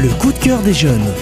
Le coup de cœur des jeunes.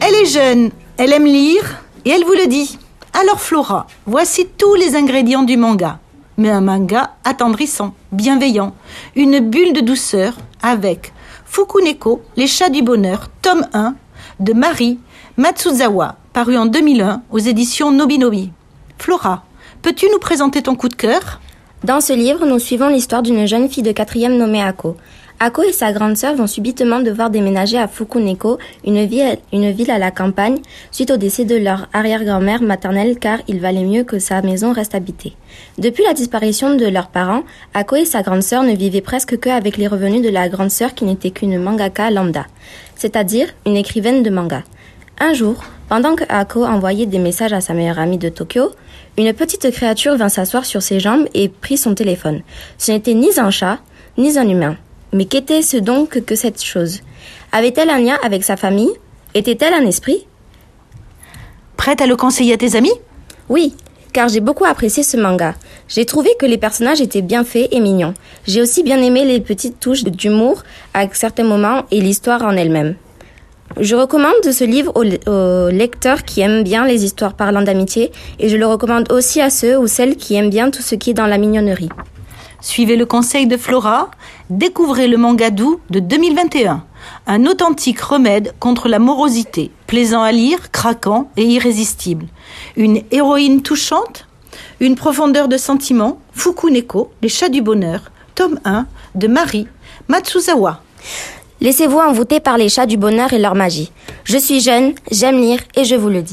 Elle est jeune, elle aime lire et elle vous le dit. Alors Flora, voici tous les ingrédients du manga. Mais un manga attendrissant, bienveillant, une bulle de douceur avec Fukuneko, Les chats du bonheur, tome 1 de Marie Matsuzawa, paru en 2001 aux éditions Nobinobi. Flora, peux-tu nous présenter ton coup de cœur? Dans ce livre, nous suivons l'histoire d'une jeune fille de quatrième nommée Ako. Ako et sa grande sœur vont subitement devoir déménager à Fukuneko, une ville, à la campagne, suite au décès de leur arrière-grand-mère maternelle car il valait mieux que sa maison reste habitée. Depuis la disparition de leurs parents, Ako et sa grande sœur ne vivaient presque que avec les revenus de la grande sœur qui n'était qu'une mangaka lambda, c'est-à-dire une écrivaine de manga. Un jour, pendant que Ako envoyait des messages à sa meilleure amie de Tokyo, une petite créature vint s'asseoir sur ses jambes et prit son téléphone. Ce n'était ni un chat, ni un humain. Mais qu'était-ce donc que cette chose? Avait-elle un lien avec sa famille? Était-elle un esprit? Prête à le conseiller à tes amis? Oui, car j'ai beaucoup apprécié ce manga. J'ai trouvé que les personnages étaient bien faits et mignons. J'ai aussi bien aimé les petites touches d'humour à certains moments et l'histoire en elle-même. Je recommande ce livre aux, aux, lecteurs qui aiment bien les histoires parlant d'amitié et je le recommande aussi à ceux ou celles qui aiment bien tout ce qui est dans la mignonnerie. Suivez le conseil de Flora, découvrez le manga doux de 2021, un authentique remède contre la morosité, plaisant à lire, craquant et irrésistible. Une héroïne touchante, une profondeur de sentiment, Fukuneko, Les chats du bonheur, tome 1 de Marie Matsuzawa. Laissez-vous envoûter par les chats du bonheur et leur magie. Je suis jeune, j'aime lire et je vous le dis.